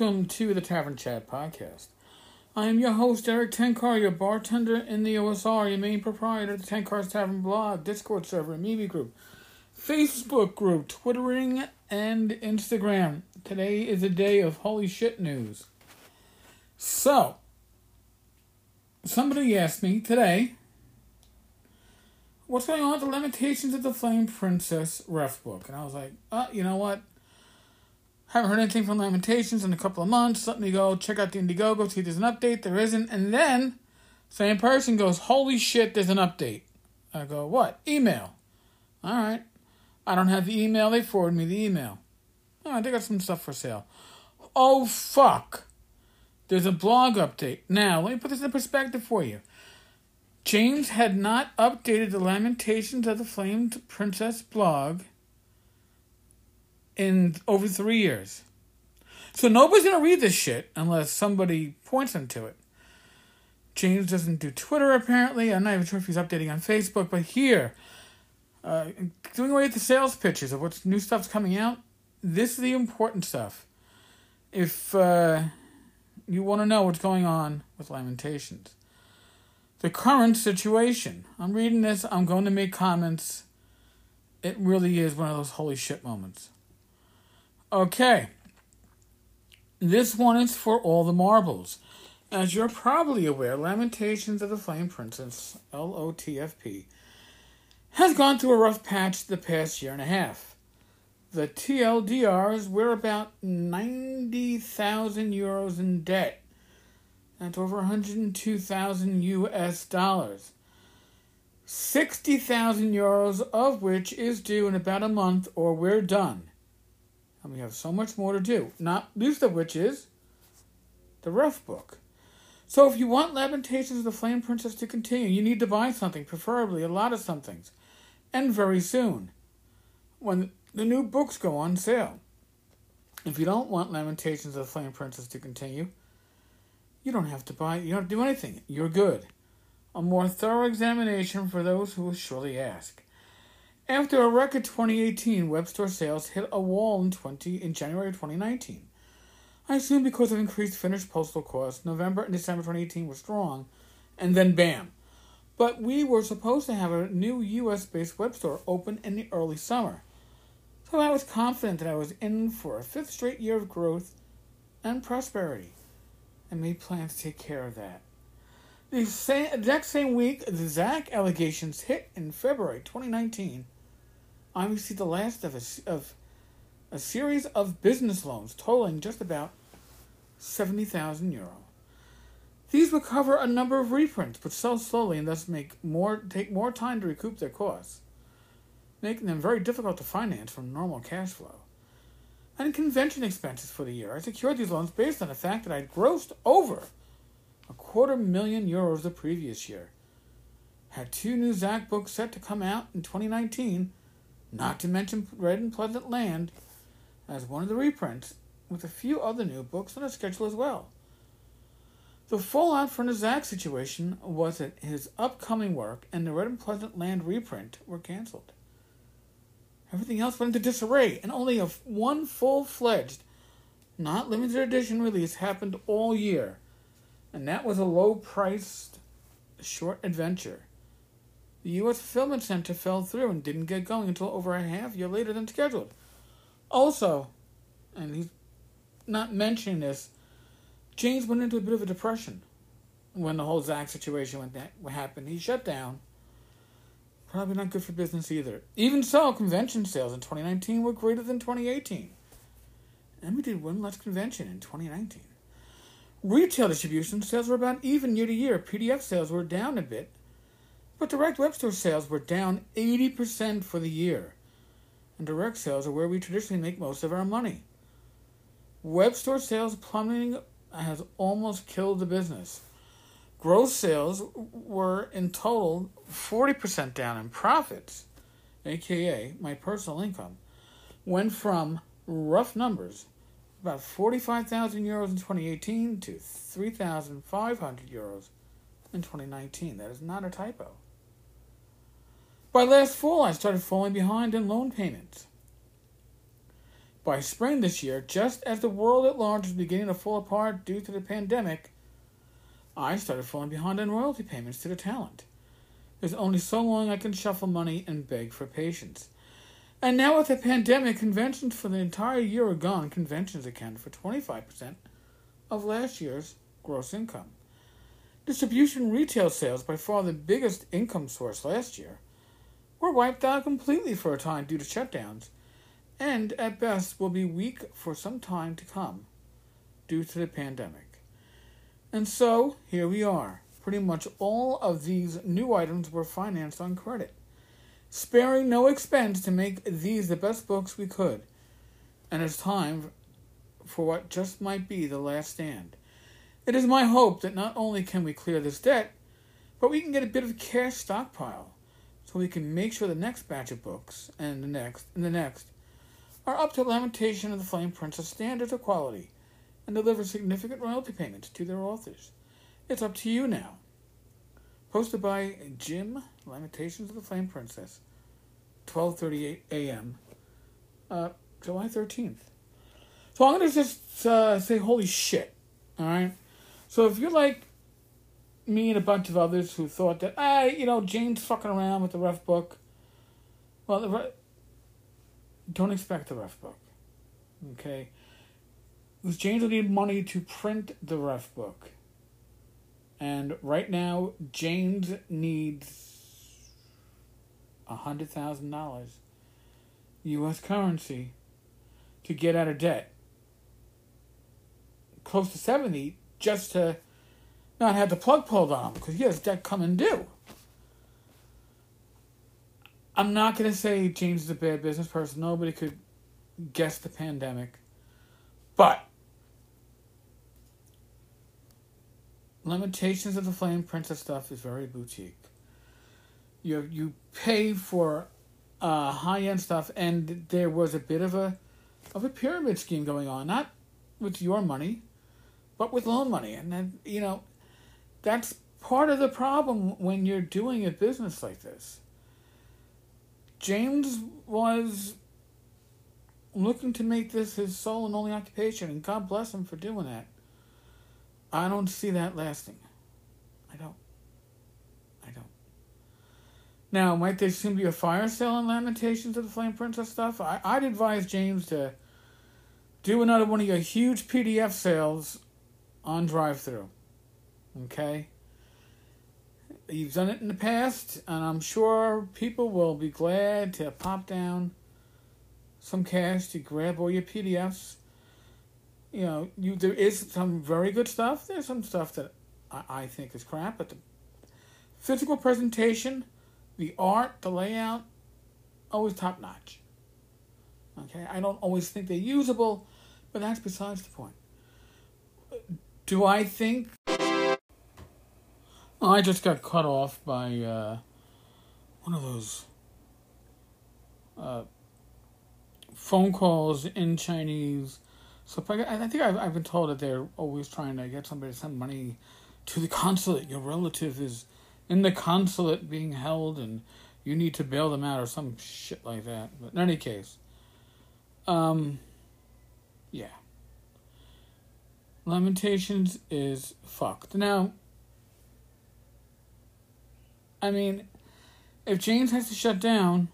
welcome to the Tavern Chat podcast. I am your host, Erik Tenkar, your bartender in the OSR, your main proprietor of the Tenkar's Tavern blog, Discord server, MeWe group, Facebook group, Twittering, and Instagram. Today is a day of holy shit news. So, somebody asked me today, what's going on with the Lamentations of the Flame Princess ref book? And I was like, uh, you know what? Haven't heard anything from Lamentations in a couple of months. Let me go check out the Indiegogo, see if there's an update. There isn't. And then, same person goes, Holy shit, there's an update. I go, What? Email. All right. I don't have the email. They forward me the email. Right, they got some stuff for sale. Oh, fuck. There's a blog update. Now, let me put this in perspective for you. James had not updated the Lamentations of the Flame Princess blog in over three years. So nobody's gonna read this shit unless somebody points them to it. James doesn't do Twitter apparently. I'm not even sure if he's updating on Facebook, but here, uh, doing away with the sales pitches of what's new stuff's coming out. This is the important stuff. If uh, you want to know what's going on with Lamentations, the current situation. I'm reading this. I'm going to make comments. It really is one of those holy shit moments. Okay. This one is for all the marbles. As you're probably aware, Lamentations of the Flame Princess, LOTFP, has gone through a rough patch the past year and a half. The TLDRs were about 90,000 euros in debt. That's over 102,000 US dollars. 60,000 euros of which is due in about a month or we're done. And we have so much more to do, not least of which is the rough book. So if you want Lamentations of the Flame Princess to continue, you need to buy something, preferably a lot of somethings, and very soon, when the new books go on sale. If you don't want Lamentations of the Flame Princess to continue, you don't have to buy, you don't do anything. You're good. A more thorough examination for those who will surely ask. After a record 2018, web store sales hit a wall in 20 in January 2019. I assume because of increased Finnish postal costs, November and December 2018 were strong, and then bam. But we were supposed to have a new US based web store open in the early summer. So I was confident that I was in for a fifth straight year of growth and prosperity, and made plans to take care of that. The exact same week the Zak allegations hit in February 2019, I received the last of a, of a series of business loans totaling just about 70,000 euro. These would cover a number of reprints, but sell slowly and thus make more take more time to recoup their costs, making them very difficult to finance from normal cash flow. And convention expenses for the year. I secured these loans based on the fact that I'd grossed over a quarter million euros the previous year. Had two new Zak books set to come out in 2019 not to mention Red and Pleasant Land as one of the reprints, with a few other new books on the schedule as well. The fallout from the Zak situation was that his upcoming work and the Red and Pleasant Land reprint were canceled. Everything else went into disarray, and only a one full-fledged, not limited edition release happened all year, and that was a low-priced short adventure. The U.S. Fulfillment Center fell through and didn't get going until over a half year later than scheduled. Also, and he's not mentioning this, James went into a bit of a depression when the whole Zak situation went that happened. He shut down. Probably not good for business either. Even so, convention sales in 2019 were greater than 2018. And we did one less convention in 2019. Retail distribution sales were about even year to year. PDF sales were down a bit but direct web store sales were down 80% for the year. And direct sales are where we traditionally make most of our money. Web store sales plummeting has almost killed the business. Gross sales were in total 40% down, and profits, aka my personal income, went from rough numbers about 45,000 euros in 2018 to 3,500 euros in 2019. That is not a typo. By last fall, I started falling behind in loan payments. By spring this year, just as the world at large was beginning to fall apart due to the pandemic, I started falling behind on royalty payments to the talent. There's only so long I can shuffle money and beg for patience. And now with the pandemic, conventions for the entire year are gone. Conventions account for 25% of last year's gross income. Distribution retail sales, by far the biggest income source last year, were wiped out completely for a time due to shutdowns, and at best will be weak for some time to come due to the pandemic. And so, here we are. Pretty much all of these new items were financed on credit, sparing no expense to make these the best books we could. And it's time for what just might be the last stand. It is my hope that not only can we clear this debt, but we can get a bit of cash stockpile so we can make sure the next batch of books and the next and the next are up to Lamentation of the Flame Princess standards of quality and deliver significant royalty payments to their authors. It's up to you now. Posted by Jim, Lamentations of the Flame Princess, 12:38 a.m. Uh, July 13th. So I'm gonna just uh, say holy shit. All right. So if you're like me and a bunch of others who thought that, ah, you know, James fucking around with the rough book, well, the, don't expect the rough book. Okay? Because James will need money to print the rough book. And right now, James needs a hundred thousand dollars US currency to get out of debt. Close to seventy just to not have the plug pulled on him because he has debt coming due. I'm not going to say James is a bad business person. Nobody could guess the pandemic. But Lamentations of the Flame Princess stuff is very boutique. You you pay for uh, high end stuff, and there was a bit of a of a pyramid scheme going on, not with your money, but with loan money, and then you know that's part of the problem when you're doing a business like this. James was looking to make this his sole and only occupation, and God bless him for doing that. I don't see that lasting. I don't. I don't. Now, might there soon be a fire sale in Lamentations of the Flame Princess stuff? I, I'd advise James to do another one of your huge PDF sales on DriveThru. Okay? You've done it in the past, and I'm sure people will be glad to pop down some cash to grab all your PDFs you know, you there is some very good stuff. There's some stuff that I, I think is crap, but the physical presentation, the art, the layout, always top notch. Okay, I don't always think they're usable, but that's besides the point. Do I think? I just got cut off by uh, one of those uh, phone calls in Chinese so I think I've, I've been told that they're always trying to get somebody to send money to the consulate. Your relative is in the consulate being held and you need to bail them out or some shit like that. But in any case, um, yeah. Lamentations is fucked. Now, I mean, if James has to shut down,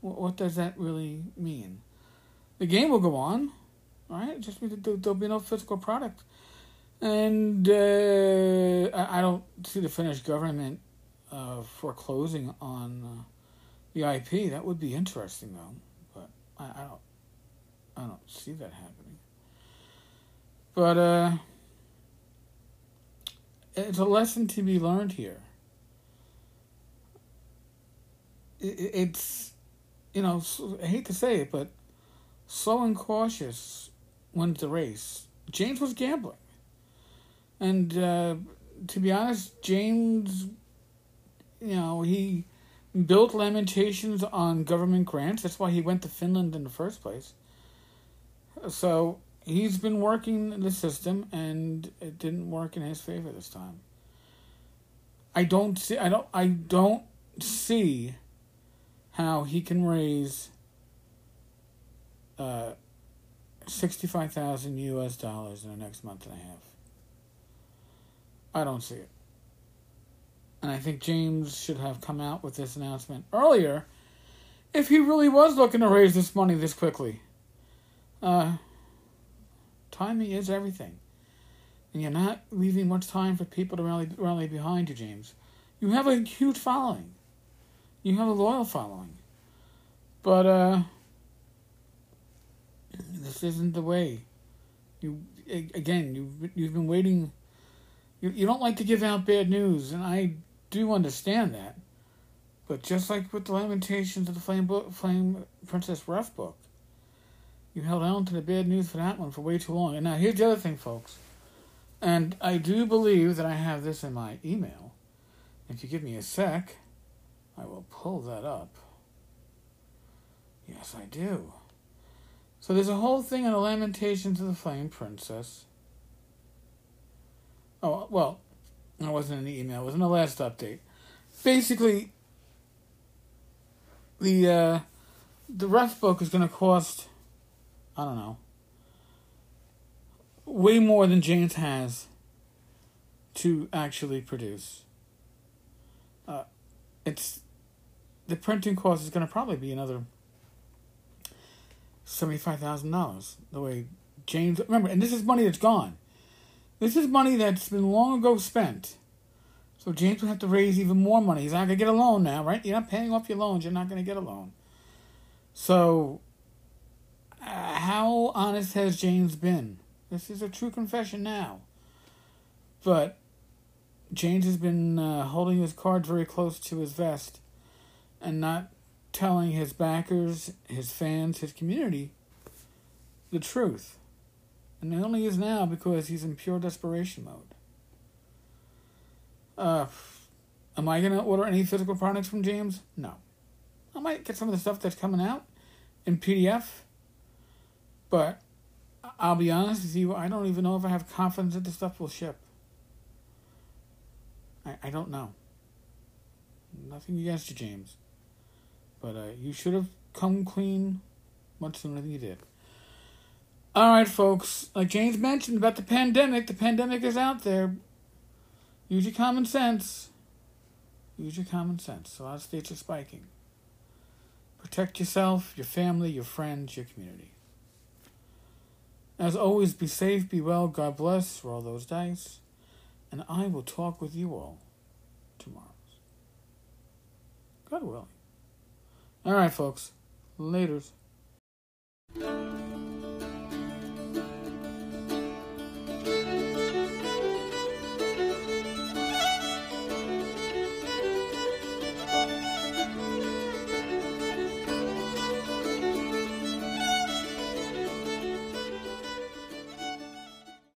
what does that really mean? The game will go on right? Just means there'll be no physical product. And uh, I don't see the Finnish government uh, foreclosing on uh, the IP. That would be interesting, though. But I, I don't, I don't see that happening. But uh, it's a lesson to be learned here. It, it's, you know, I hate to say it, but slow and cautious wins the race. James was gambling. And uh, to be honest, James, you know, he built Lamentations on government grants. That's why he went to Finland in the first place. So he's been working the system, and it didn't work in his favor this time. I don't see. I don't. I don't see how he can raise uh, 65,000 US dollars in the next month and a half. I don't see it. And I think James should have come out with this announcement earlier if he really was looking to raise this money this quickly. Uh, timing is everything. And you're not leaving much time for people to rally, rally behind you, James. You have a huge following. You have a loyal following. But, uh, this isn't the way. You, again, you, you've been waiting. You, you don't like to give out bad news, and I do understand that. But just like with the Lamentations of the Flame, book, Flame Princess Rough book, you held on to the bad news for that one for way too long. And now here's the other thing, folks. And I do believe that I have this in my email. If you give me a sec, I will pull that up. Yes, I do. So there's a whole thing in the Lamentations of the Flame Princess. Oh, well, it wasn't in the email, it was in the last update. Basically, the uh, the rough book is going to cost, I don't know, way more than James has to actually produce. Uh, it's the printing cost is going to probably be another seventy-five thousand dollars. The way James remember, and this is money that's gone. This is money that's been long ago spent. So James will have to raise even more money. He's not gonna get a loan now, right? You're not paying off your loans. You're not gonna get a loan. So, uh, how honest has James been? This is a true confession now. But James has been uh, holding his cards very close to his vest and not telling his backers, his fans, his community the truth. And it only is now because he's in pure desperation mode. Uh, am I going to order any physical products from James? No. I might get some of the stuff that's coming out in PDF, but I'll be honest with you, I don't even know if I have confidence that the stuff will ship. I, I don't know. Nothing against you, James. But uh, you should have come clean much sooner than you did. All right, folks. Like James mentioned about the pandemic, the pandemic is out there. Use your common sense. Use your common sense. A lot of states are spiking. Protect yourself, your family, your friends, your community. As always, be safe, be well, God bless, roll those dice, and I will talk with you all tomorrow. God willing. All right, folks. Laters.